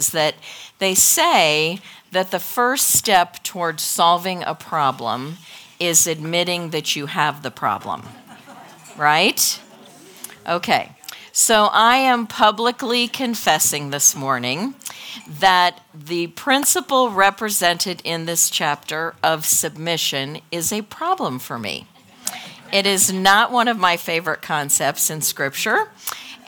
is that they say that the first step towards solving a problem is admitting that you have the problem. Right? Okay. So I am publicly confessing this morning that the principle represented in this chapter of submission is a problem for me. It is not one of my favorite concepts in Scripture.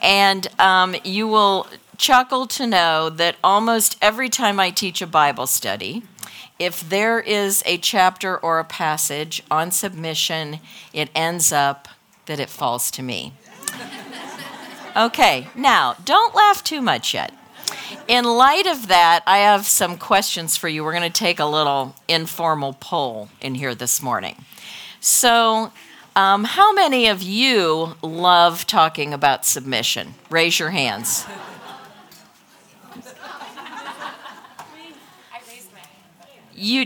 And um, you will chuckle to know that almost every time I teach a Bible study, if there is a chapter or a passage on submission, it ends up that it falls to me. Okay, now don't laugh too much yet. In light of that, I have some questions for you. We're going to take a little informal poll in here this morning. So, um, how many of you love talking about submission? Raise your hands. You.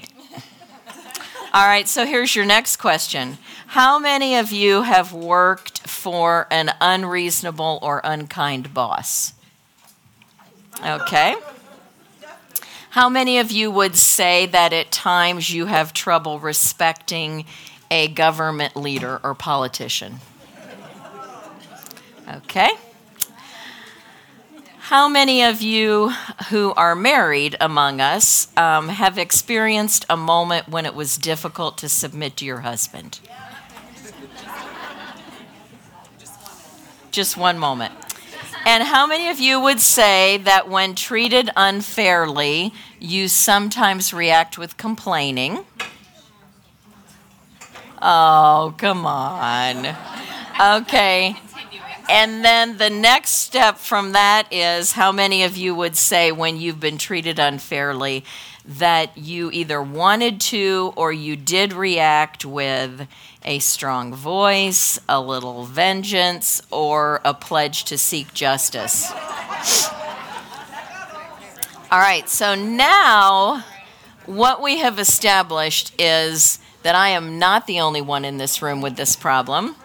All right, so here's your next question. How many of you have worked for an unreasonable or unkind boss? Okay. How many of you would say that at times you have trouble respecting a government leader or politician? Okay. How many of you who are married among us um, have experienced a moment when it was difficult to submit to your husband? Just one moment. And how many of you would say that when treated unfairly, you sometimes react with complaining? Oh, come on. Okay. And then the next step from that is how many of you would say when you've been treated unfairly that you either wanted to or you did react with a strong voice, a little vengeance, or a pledge to seek justice. All right, so now what we have established is that I am not the only one in this room with this problem.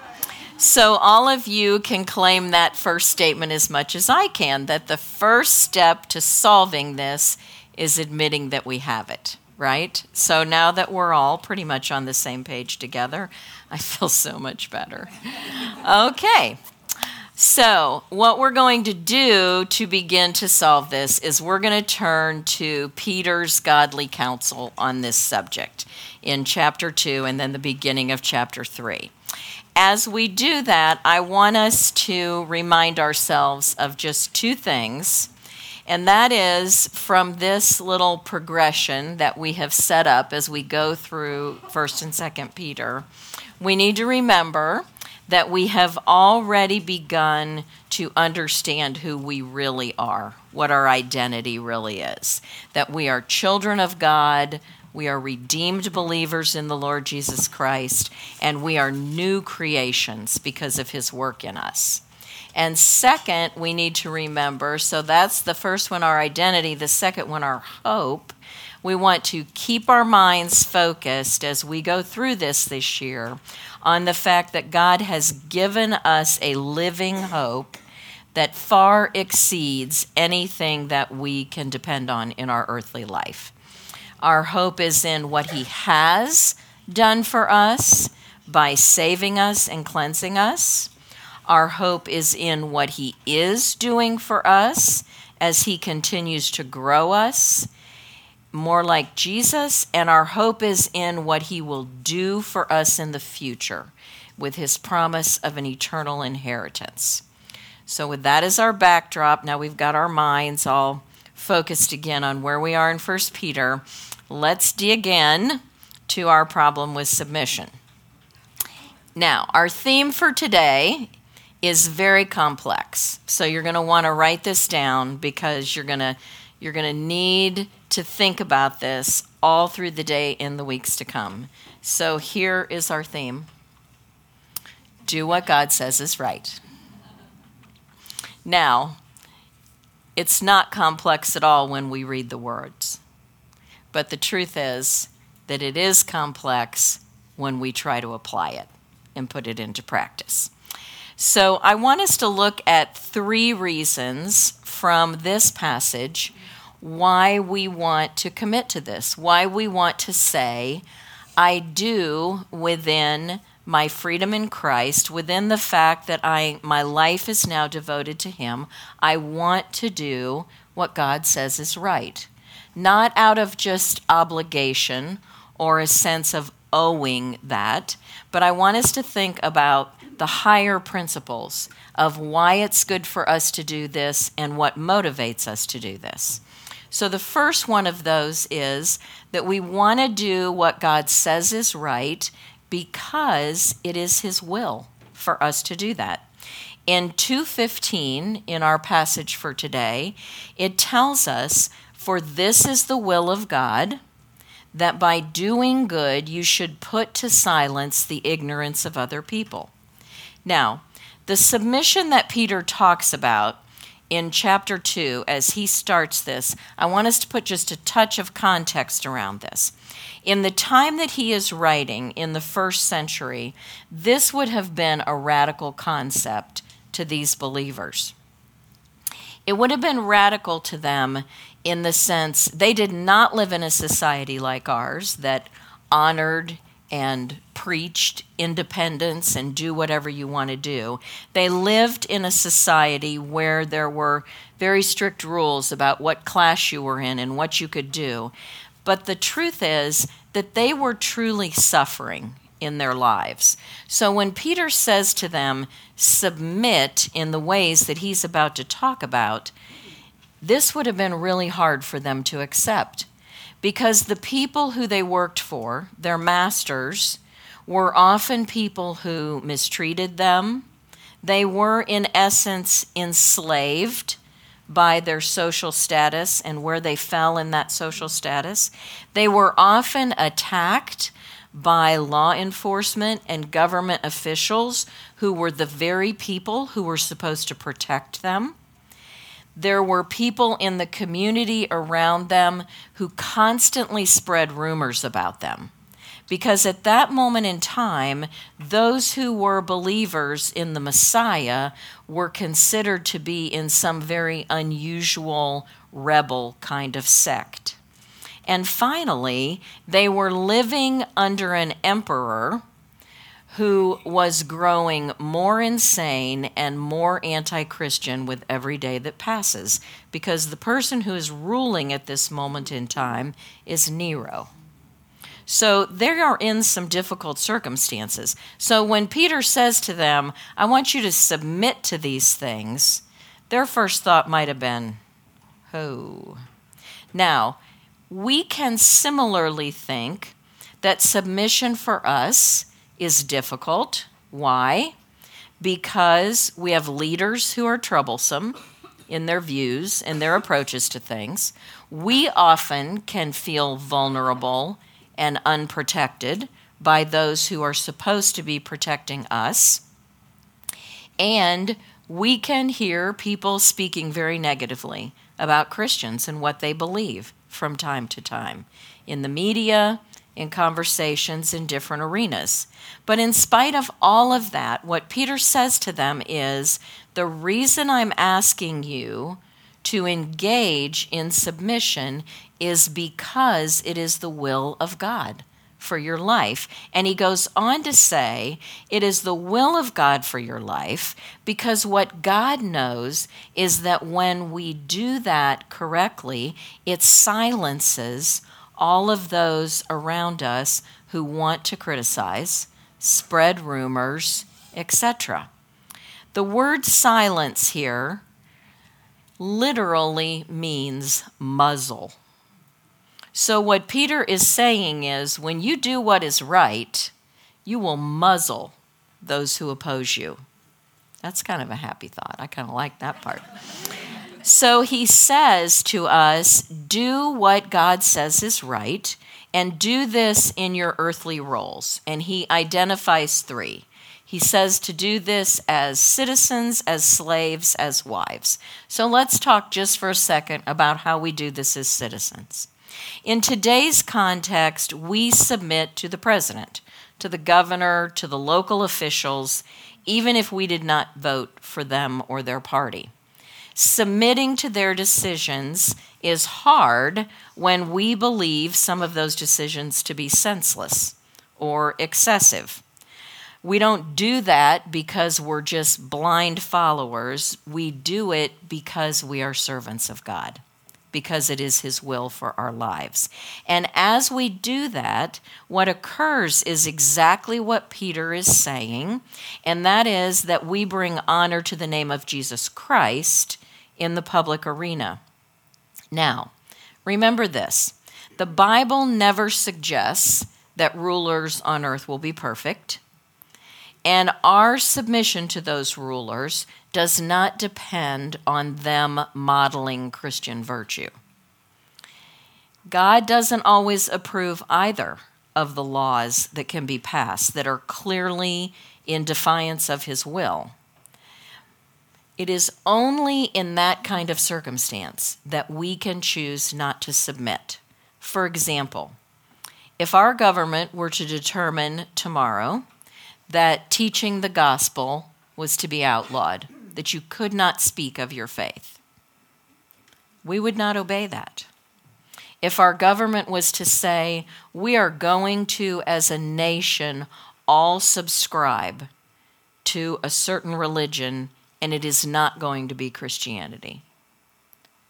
So, all of you can claim that first statement as much as I can that the first step to solving this is admitting that we have it right? So now that we're all pretty much on the same page together, I feel so much better. Okay. So, what we're going to do to begin to solve this is we're going to turn to Peter's godly counsel on this subject in chapter 2 and then the beginning of chapter 3. As we do that, I want us to remind ourselves of just two things and that is from this little progression that we have set up as we go through 1st and 2nd Peter. We need to remember that we have already begun to understand who we really are, what our identity really is. That we are children of God, we are redeemed believers in the Lord Jesus Christ, and we are new creations because of his work in us. And second, we need to remember so that's the first one, our identity. The second one, our hope. We want to keep our minds focused as we go through this this year on the fact that God has given us a living hope that far exceeds anything that we can depend on in our earthly life. Our hope is in what He has done for us by saving us and cleansing us. Our hope is in what He is doing for us as He continues to grow us more like Jesus, and our hope is in what He will do for us in the future with His promise of an eternal inheritance. So, with that as our backdrop, now we've got our minds all focused again on where we are in 1 Peter. Let's dig in to our problem with submission. Now, our theme for today is very complex. So you're going to want to write this down because you're going to you're going to need to think about this all through the day in the weeks to come. So here is our theme. Do what God says is right. Now, it's not complex at all when we read the words. But the truth is that it is complex when we try to apply it and put it into practice. So I want us to look at three reasons from this passage why we want to commit to this, why we want to say, I do within my freedom in Christ, within the fact that I my life is now devoted to him, I want to do what God says is right. Not out of just obligation or a sense of owing that, but I want us to think about the higher principles of why it's good for us to do this and what motivates us to do this. So, the first one of those is that we want to do what God says is right because it is His will for us to do that. In 2:15 in our passage for today, it tells us, "For this is the will of God, that by doing good you should put to silence the ignorance of other people." Now, the submission that Peter talks about in chapter 2, as he starts this, I want us to put just a touch of context around this. In the time that he is writing, in the first century, this would have been a radical concept to these believers. It would have been radical to them in the sense they did not live in a society like ours that honored and preached independence and do whatever you want to do. They lived in a society where there were very strict rules about what class you were in and what you could do. But the truth is that they were truly suffering in their lives. So when Peter says to them, submit in the ways that he's about to talk about, this would have been really hard for them to accept because the people who they worked for, their masters, were often people who mistreated them. They were, in essence, enslaved by their social status and where they fell in that social status. They were often attacked by law enforcement and government officials who were the very people who were supposed to protect them. There were people in the community around them who constantly spread rumors about them. Because at that moment in time, those who were believers in the Messiah were considered to be in some very unusual rebel kind of sect. And finally, they were living under an emperor who was growing more insane and more anti Christian with every day that passes, because the person who is ruling at this moment in time is Nero. So they are in some difficult circumstances. So when Peter says to them, I want you to submit to these things, their first thought might have been, Oh. Now, we can similarly think that submission for us is difficult. Why? Because we have leaders who are troublesome in their views and their approaches to things. We often can feel vulnerable and unprotected by those who are supposed to be protecting us. And we can hear people speaking very negatively about Christians and what they believe from time to time in the media, in conversations in different arenas. But in spite of all of that, what Peter says to them is the reason I'm asking you to engage in submission is because it is the will of God for your life. And he goes on to say, it is the will of God for your life because what God knows is that when we do that correctly, it silences all of those around us who want to criticize, spread rumors, etc. The word silence here literally means muzzle. So, what Peter is saying is when you do what is right, you will muzzle those who oppose you. That's kind of a happy thought. I kind of like that part. So he says to us, do what God says is right, and do this in your earthly roles. And he identifies three. He says to do this as citizens, as slaves, as wives. So let's talk just for a second about how we do this as citizens. In today's context, we submit to the president, to the governor, to the local officials, even if we did not vote for them or their party submitting to their decisions is hard when we believe some of those decisions to be senseless or excessive. We don't do that because we're just blind followers. We do it because we are servants of God, because it is His will for our lives. And as we do that, what occurs is exactly what Peter is saying, and that is that we bring honor to the name of Jesus Christ in the public arena. Now, remember this the Bible never suggests that rulers on earth will be perfect. And our submission to those rulers does not depend on them modeling Christian virtue. God doesn't always approve either of the laws that can be passed that are clearly in defiance of his will. It is only in that kind of circumstance that we can choose not to submit. For example, if our government were to determine tomorrow that teaching the gospel was to be outlawed, that you could not speak of your faith, we would not obey that. If our government was to say, we are going to, as a nation, all subscribe to a certain religion and it is not going to be Christianity,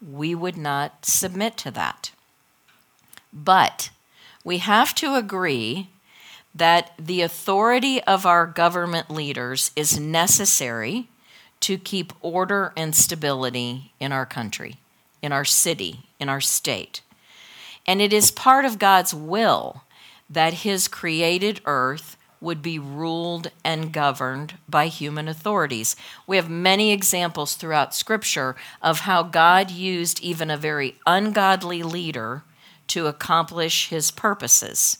we would not submit to that. But we have to agree that the authority of our government leaders is necessary to keep order and stability in our country, in our city, in our state. And it is part of God's will that His created earth would be ruled and governed by human authorities. We have many examples throughout Scripture of how God used even a very ungodly leader to accomplish his purposes.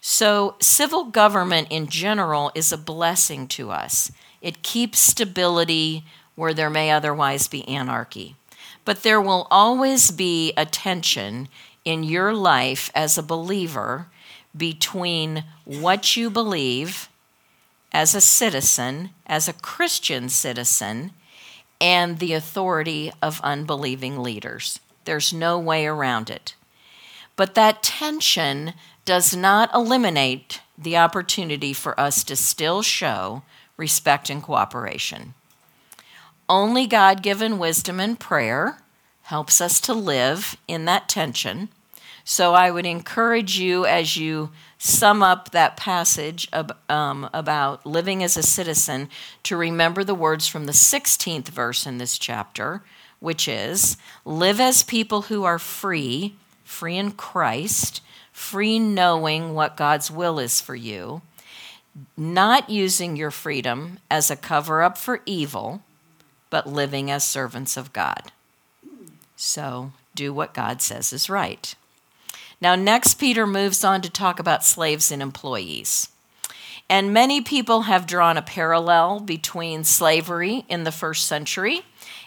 So, civil government in general is a blessing to us. It keeps stability where there may otherwise be anarchy. But there will always be a tension in your life as a believer between what you believe as a citizen, as a Christian citizen, and the authority of unbelieving leaders. There's no way around it. But that tension does not eliminate the opportunity for us to still show respect and cooperation. Only God given wisdom and prayer helps us to live in that tension. So I would encourage you as you sum up that passage of, um, about living as a citizen to remember the words from the 16th verse in this chapter, which is Live as people who are free free in Christ, free knowing what God's will is for you, not using your freedom as a cover up for evil, but living as servants of God. So do what God says is right. Now, next, Peter moves on to talk about slaves and employees. And many people have drawn a parallel between slavery in the first century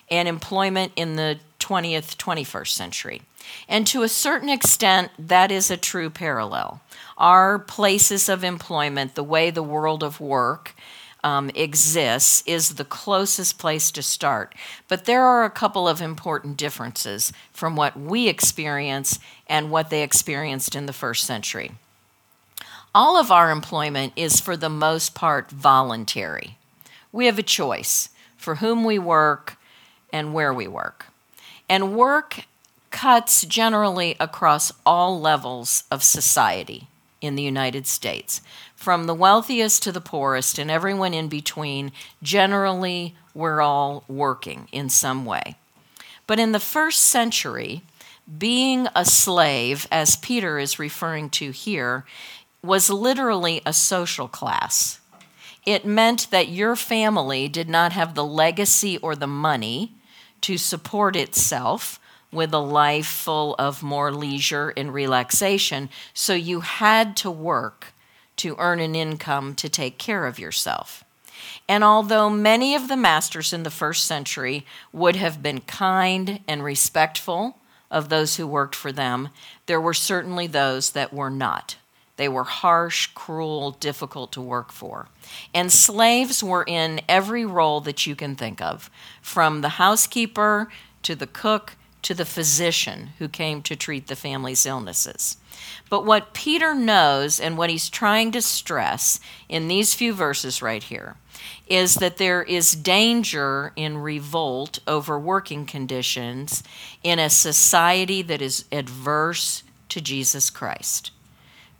and employment in the 20th, 21st century. And to a certain extent, that is a true parallel. Our places of employment, the way the world of work um, exists, is the closest place to start. But there are a couple of important differences from what we experience and what they experienced in the first century. All of our employment is, for the most part, voluntary. We have a choice for whom we work and where we work. And work cuts generally across all levels of society in the United States, from the wealthiest to the poorest and everyone in between. Generally, we're all working in some way. But in the first century, being a slave, as Peter is referring to here, was literally a social class. It meant that your family did not have the legacy or the money to support itself with a life full of more leisure and relaxation. So you had to work to earn an income to take care of yourself. And although many of the masters in the first century would have been kind and respectful of those who worked for them, there were certainly those that were not. They were harsh, cruel, difficult to work for. And slaves were in every role that you can think of, from the housekeeper to the cook to the physician who came to treat the family's illnesses. But what Peter knows and what he's trying to stress in these few verses right here is that there is danger in revolt over working conditions in a society that is adverse to Jesus Christ.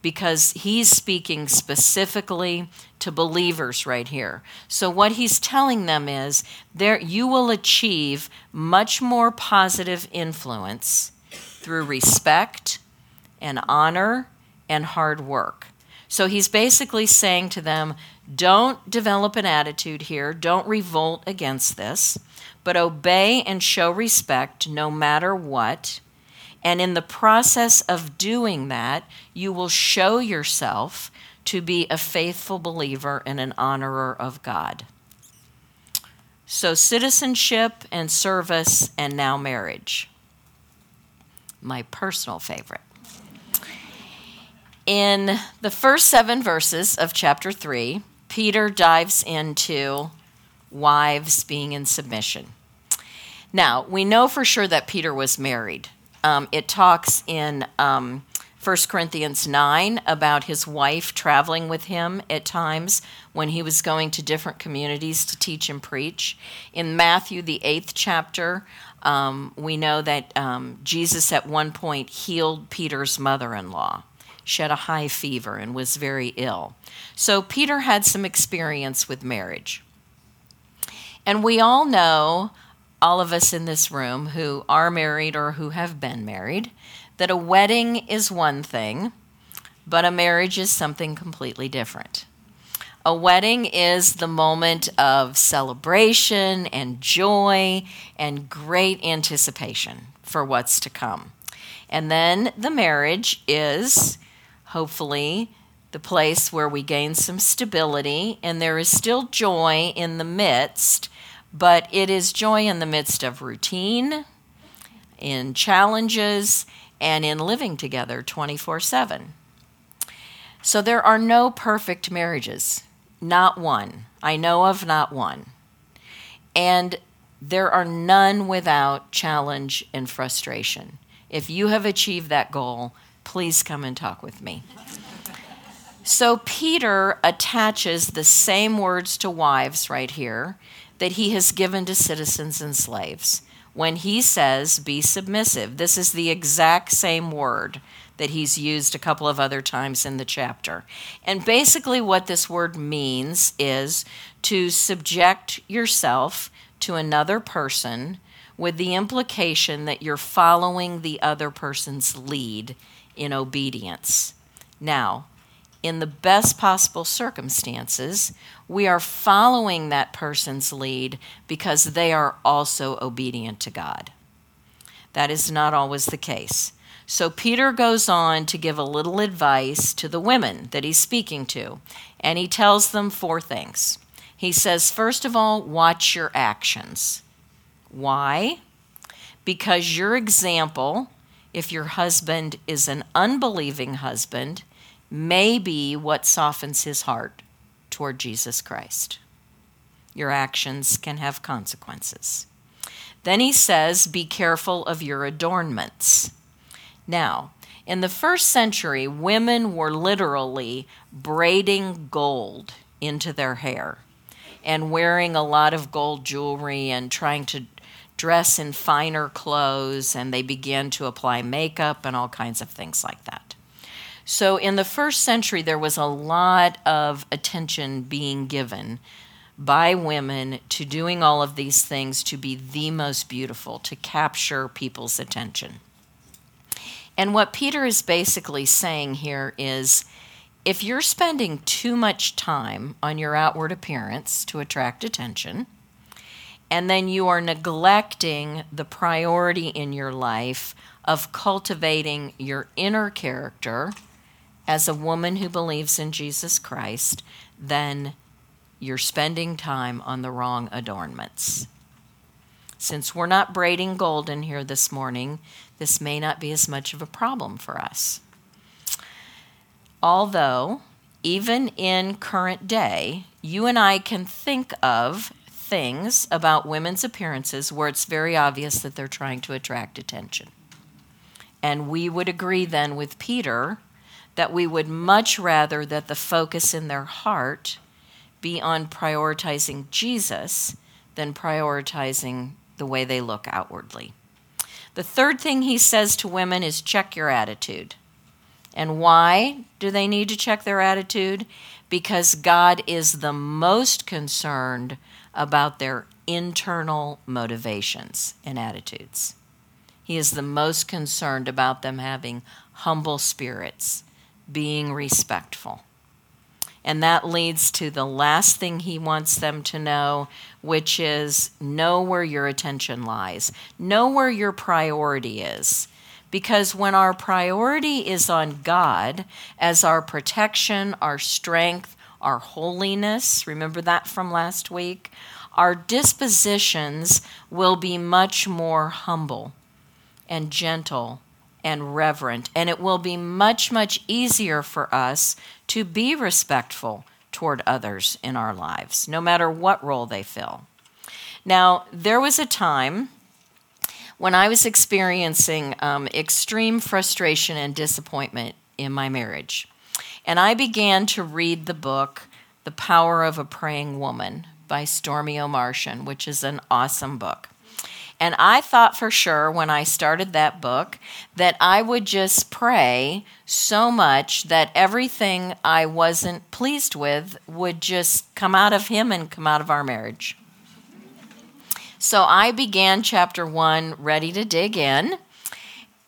Because he's speaking specifically to believers right here. So what he's telling them is there you will achieve much more positive influence through respect and honor and hard work. So he's basically saying to them, don't develop an attitude here, don't revolt against this, but obey and show respect no matter what. And in the process of doing that, you will show yourself to be a faithful believer and an honorer of God. So, citizenship and service, and now marriage. My personal favorite. In the first seven verses of chapter 3, Peter dives into wives being in submission. Now, we know for sure that Peter was married. Um, it talks in um, 1 Corinthians 9 about his wife traveling with him at times when he was going to different communities to teach and preach. In Matthew, the eighth chapter, um, we know that um, Jesus at one point healed Peter's mother in law. She had a high fever and was very ill. So Peter had some experience with marriage. And we all know, all of us in this room who are married or who have been married, that a wedding is one thing, but a marriage is something completely different. A wedding is the moment of celebration and joy and great anticipation for what's to come. And then the marriage is hopefully the place where we gain some stability and there is still joy in the midst, but it is joy in the midst of routine, in challenges, and in living together 24 7. So there are no perfect marriages, not one. I know of not one. And there are none without challenge and frustration. If you have achieved that goal, please come and talk with me. So Peter attaches the same words to wives right here that he has given to citizens and slaves when he says, be submissive. This is the exact same word that he's used a couple of other times in the chapter. And basically, what this word means is to subject yourself to another person with the implication that you're following the other person's lead in obedience. Now, in the best possible circumstances, we are following that person's lead because they are also obedient to God. That is not always the case. So Peter goes on to give a little advice to the women that he's speaking to, and he tells them four things. He says, first of all, watch your actions. Why? Because your example, if your husband is an unbelieving husband, may be what softens his heart toward Jesus Christ. Your actions can have consequences. Then he says, Be careful of your adornments. Now, in the first century, women were literally braiding gold into their hair and wearing a lot of gold jewelry and trying to dress in finer clothes, and they began to apply makeup and all kinds of things like that. So, in the first century, there was a lot of attention being given by women to doing all of these things to be the most beautiful, to capture people's attention. And what Peter is basically saying here is if you're spending too much time on your outward appearance to attract attention, and then you are neglecting the priority in your life of cultivating your inner character as a woman who believes in Jesus Christ, then you're spending time on the wrong adornments. Since we're not braiding gold in here this morning, this may not be as much of a problem for us. Although, even in current day, you and I can think of things about women's appearances where it's very obvious that they're trying to attract attention. And we would agree then with Peter that we would much rather that the focus in their heart be on prioritizing Jesus than prioritizing the way they look outwardly. The third thing he says to women is check your attitude. And why do they need to check their attitude? Because God is the most concerned about their internal motivations and attitudes. He is the most concerned about them having humble spirits, being respectful. And that leads to the last thing he wants them to know, which is know where your attention lies, know where your priority is. Because when our priority is on God as our protection, our strength, our holiness, remember that from last week, our dispositions will be much more humble and gentle and reverent, and it will be much, much easier for us to be respectful toward others in our lives, no matter what role they fill. Now, there was a time when I was experiencing um, extreme frustration and disappointment in my marriage. And I began to read the book, The Power of a Praying Woman by Stormie Omartian, which is an awesome book. And I thought for sure when I started that book that I would just pray so much that everything I wasn't pleased with would just come out of him and come out of our marriage. So I began chapter one ready to dig in.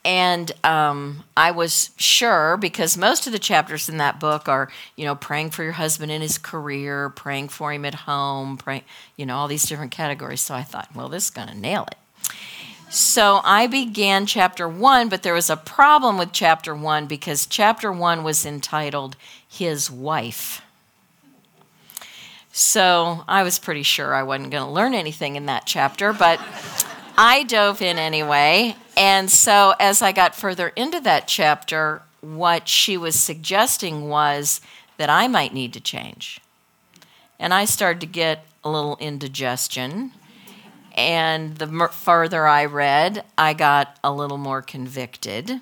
And um, I was sure because most of the chapters in that book are, you know, praying for your husband in his career, praying for him at home, praying, you know, all these different categories. So I thought, well, this is going to nail it. So I began chapter one, but there was a problem with chapter one because chapter one was entitled His Wife. So I was pretty sure I wasn't going to learn anything in that chapter, but I dove in anyway. And so as I got further into that chapter, what she was suggesting was that I might need to change. And I started to get a little indigestion and the farther I read, I got a little more convicted.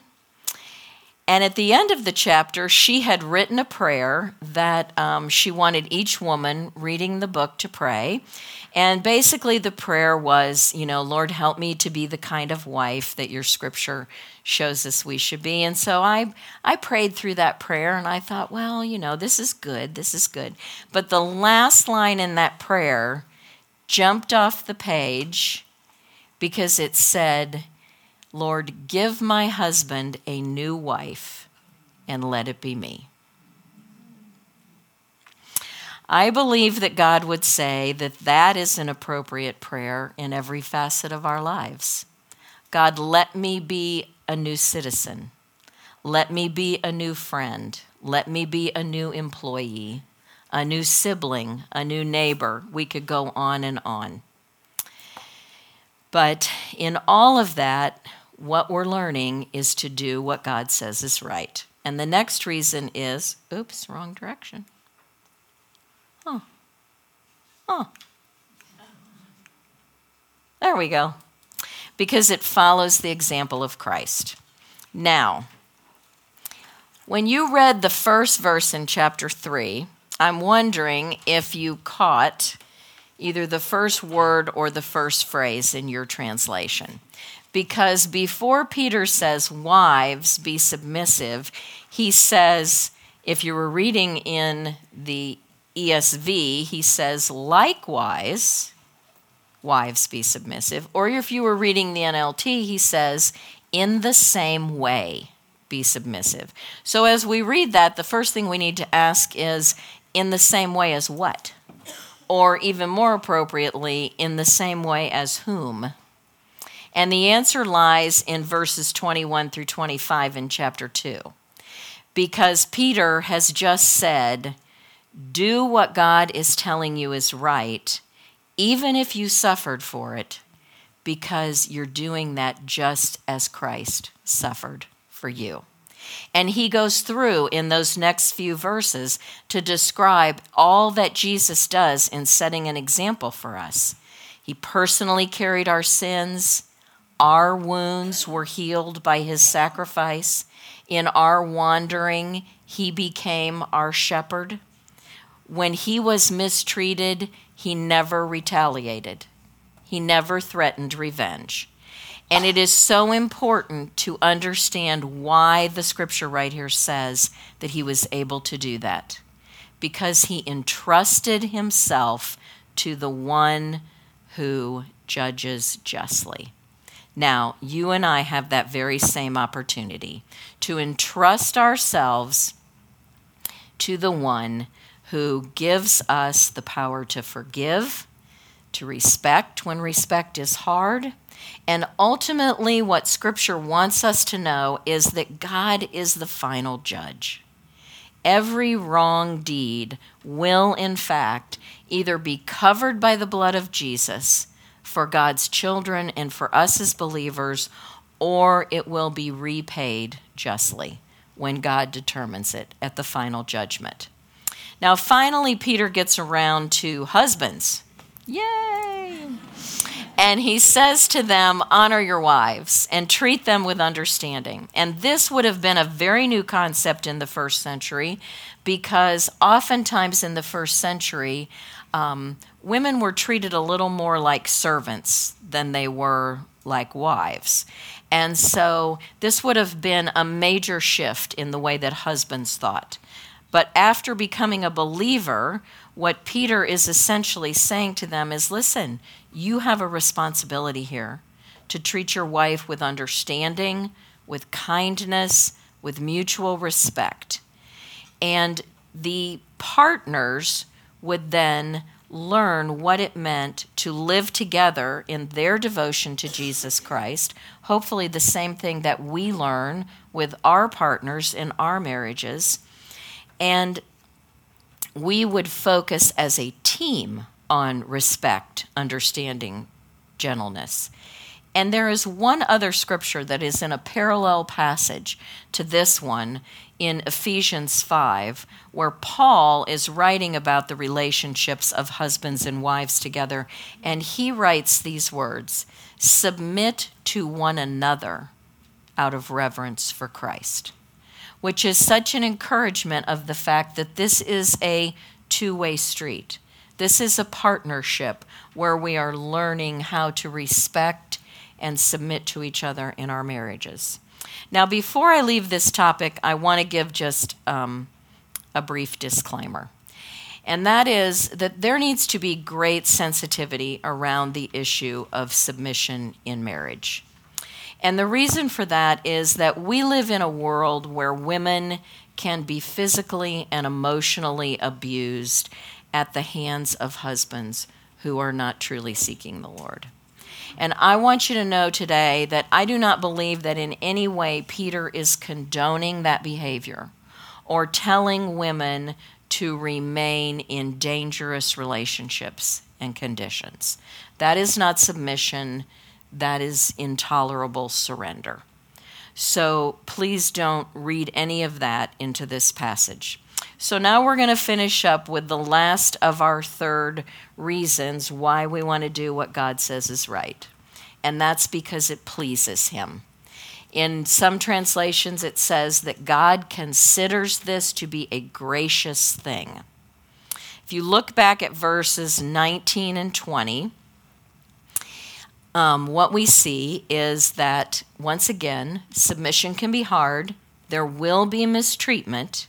And at the end of the chapter, she had written a prayer that um, she wanted each woman reading the book to pray. And basically, the prayer was, you know, Lord, help me to be the kind of wife that your scripture shows us we should be. And so I, I prayed through that prayer and I thought, well, you know, this is good, this is good. But the last line in that prayer jumped off the page because it said, Lord, give my husband a new wife and let it be me. I believe that God would say that that is an appropriate prayer in every facet of our lives. God, let me be a new citizen. Let me be a new friend. Let me be a new employee a new sibling, a new neighbor. We could go on and on. But in all of that, what we're learning is to do what God says is right. And the next reason is oops, wrong direction. Oh. Oh. There we go. Because it follows the example of Christ. Now, when you read the first verse in chapter 3, I'm wondering if you caught either the first word or the first phrase in your translation. Because before Peter says, Wives, be submissive, he says, if you were reading in the ESV, he says, likewise, wives, be submissive. Or if you were reading the NLT, he says, in the same way, be submissive. So as we read that, the first thing we need to ask is in the same way as what? Or even more appropriately, in the same way as whom? And the answer lies in verses 21 through 25 in chapter 2. Because Peter has just said, Do what God is telling you is right, even if you suffered for it, because you're doing that just as Christ suffered for you. And he goes through in those next few verses to describe all that Jesus does in setting an example for us. He personally carried our sins, our wounds were healed by his sacrifice. In our wandering, he became our shepherd. When he was mistreated, he never retaliated, he never threatened revenge. And it is so important to understand why the scripture right here says that he was able to do that. Because he entrusted himself to the one who judges justly. Now, you and I have that very same opportunity to entrust ourselves to the one who gives us the power to forgive, to respect when respect is hard. And ultimately, what Scripture wants us to know is that God is the final judge. Every wrong deed will, in fact, either be covered by the blood of Jesus for God's children and for us as believers, or it will be repaid justly when God determines it at the final judgment. Now, finally, Peter gets around to husbands. Yay! And he says to them, Honor your wives and treat them with understanding. And this would have been a very new concept in the first century because oftentimes in the first century, um, women were treated a little more like servants than they were like wives. And so this would have been a major shift in the way that husbands thought. But after becoming a believer, what Peter is essentially saying to them is listen, you have a responsibility here to treat your wife with understanding, with kindness, with mutual respect. And the partners would then learn what it meant to live together in their devotion to Jesus Christ. Hopefully, the same thing that we learn with our partners in our marriages. And we would focus as a team on respect, understanding, gentleness. And there is one other scripture that is in a parallel passage to this one in Ephesians 5, where Paul is writing about the relationships of husbands and wives together. And he writes these words Submit to one another out of reverence for Christ, which is such an encouragement of the fact that this is a two way street. This is a partnership where we are learning how to respect and submit to each other in our marriages. Now, before I leave this topic, I want to give just um, a brief disclaimer. And that is that there needs to be great sensitivity around the issue of submission in marriage. And the reason for that is that we live in a world where women can be physically and emotionally abused at the hands of husbands who are not truly seeking the Lord. And I want you to know today that I do not believe that in any way Peter is condoning that behavior or telling women to remain in dangerous relationships and conditions. That is not submission, that is intolerable surrender. So please don't read any of that into this passage. So now we're going to finish up with the last of our third reasons why we want to do what God says is right. And that's because it pleases Him. In some translations, it says that God considers this to be a gracious thing. If you look back at verses 19 and 20, um, what we see is that, once again, submission can be hard, there will be mistreatment,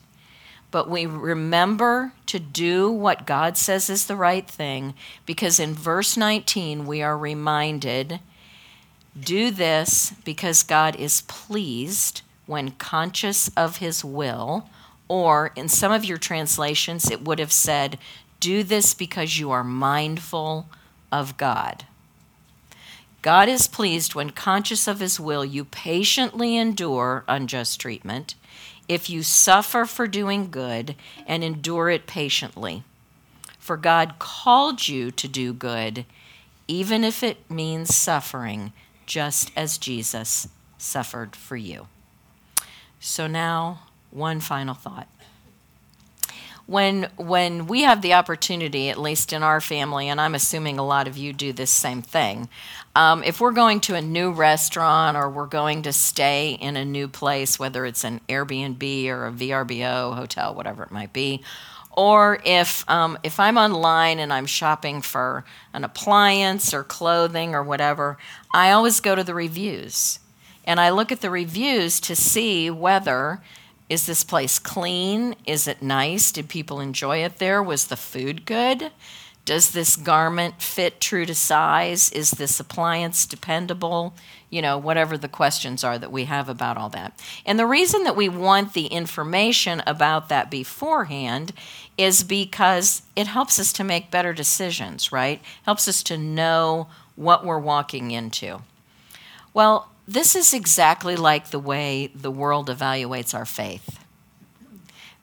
but we remember to do what God says is the right thing because in verse 19 we are reminded do this because God is pleased when conscious of his will, or in some of your translations it would have said, do this because you are mindful of God. God is pleased when conscious of his will, you patiently endure unjust treatment if you suffer for doing good and endure it patiently. For God called you to do good, even if it means suffering, just as Jesus suffered for you. So now, one final thought. When, when we have the opportunity, at least in our family, and I'm assuming a lot of you do this same thing, um, if we're going to a new restaurant or we're going to stay in a new place, whether it's an Airbnb or a VRBO hotel, whatever it might be, or if um, if I'm online and I'm shopping for an appliance or clothing or whatever, I always go to the reviews. And I look at the reviews to see whether is this place clean? Is it nice? Did people enjoy it there? Was the food good? Does this garment fit true to size? Is this appliance dependable? You know, whatever the questions are that we have about all that. And the reason that we want the information about that beforehand is because it helps us to make better decisions, right? Helps us to know what we're walking into. Well, this is exactly like the way the world evaluates our faith.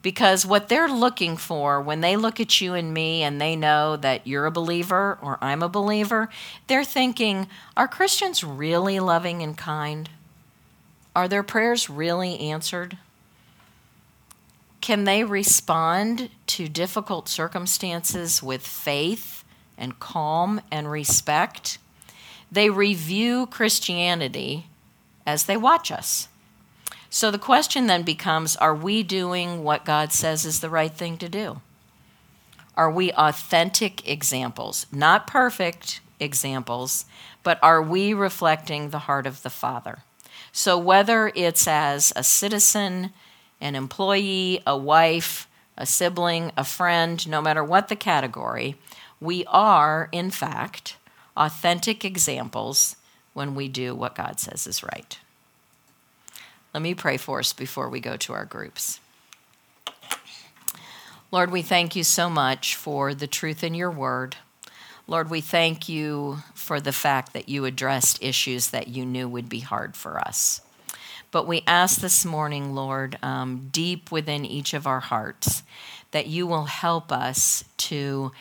Because what they're looking for when they look at you and me and they know that you're a believer or I'm a believer, they're thinking, are Christians really loving and kind? Are their prayers really answered? Can they respond to difficult circumstances with faith and calm and respect? They review Christianity as they watch us. So the question then becomes are we doing what God says is the right thing to do? Are we authentic examples? Not perfect examples, but are we reflecting the heart of the Father? So whether it's as a citizen, an employee, a wife, a sibling, a friend, no matter what the category, we are, in fact, authentic examples when we do what God says is right. Let me pray for us before we go to our groups. Lord, we thank you so much for the truth in your word. Lord, we thank you for the fact that you addressed issues that you knew would be hard for us. But we ask this morning, Lord, um, deep within each of our hearts, that you will help us to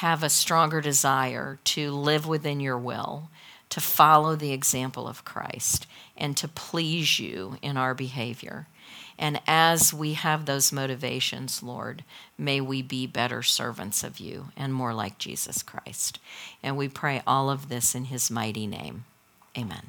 have a stronger desire to live within your will, to follow the example of Christ and to please you in our behavior. And as we have those motivations, Lord, may we be better servants of you and more like Jesus Christ. And we pray all of this in his mighty name. Amen.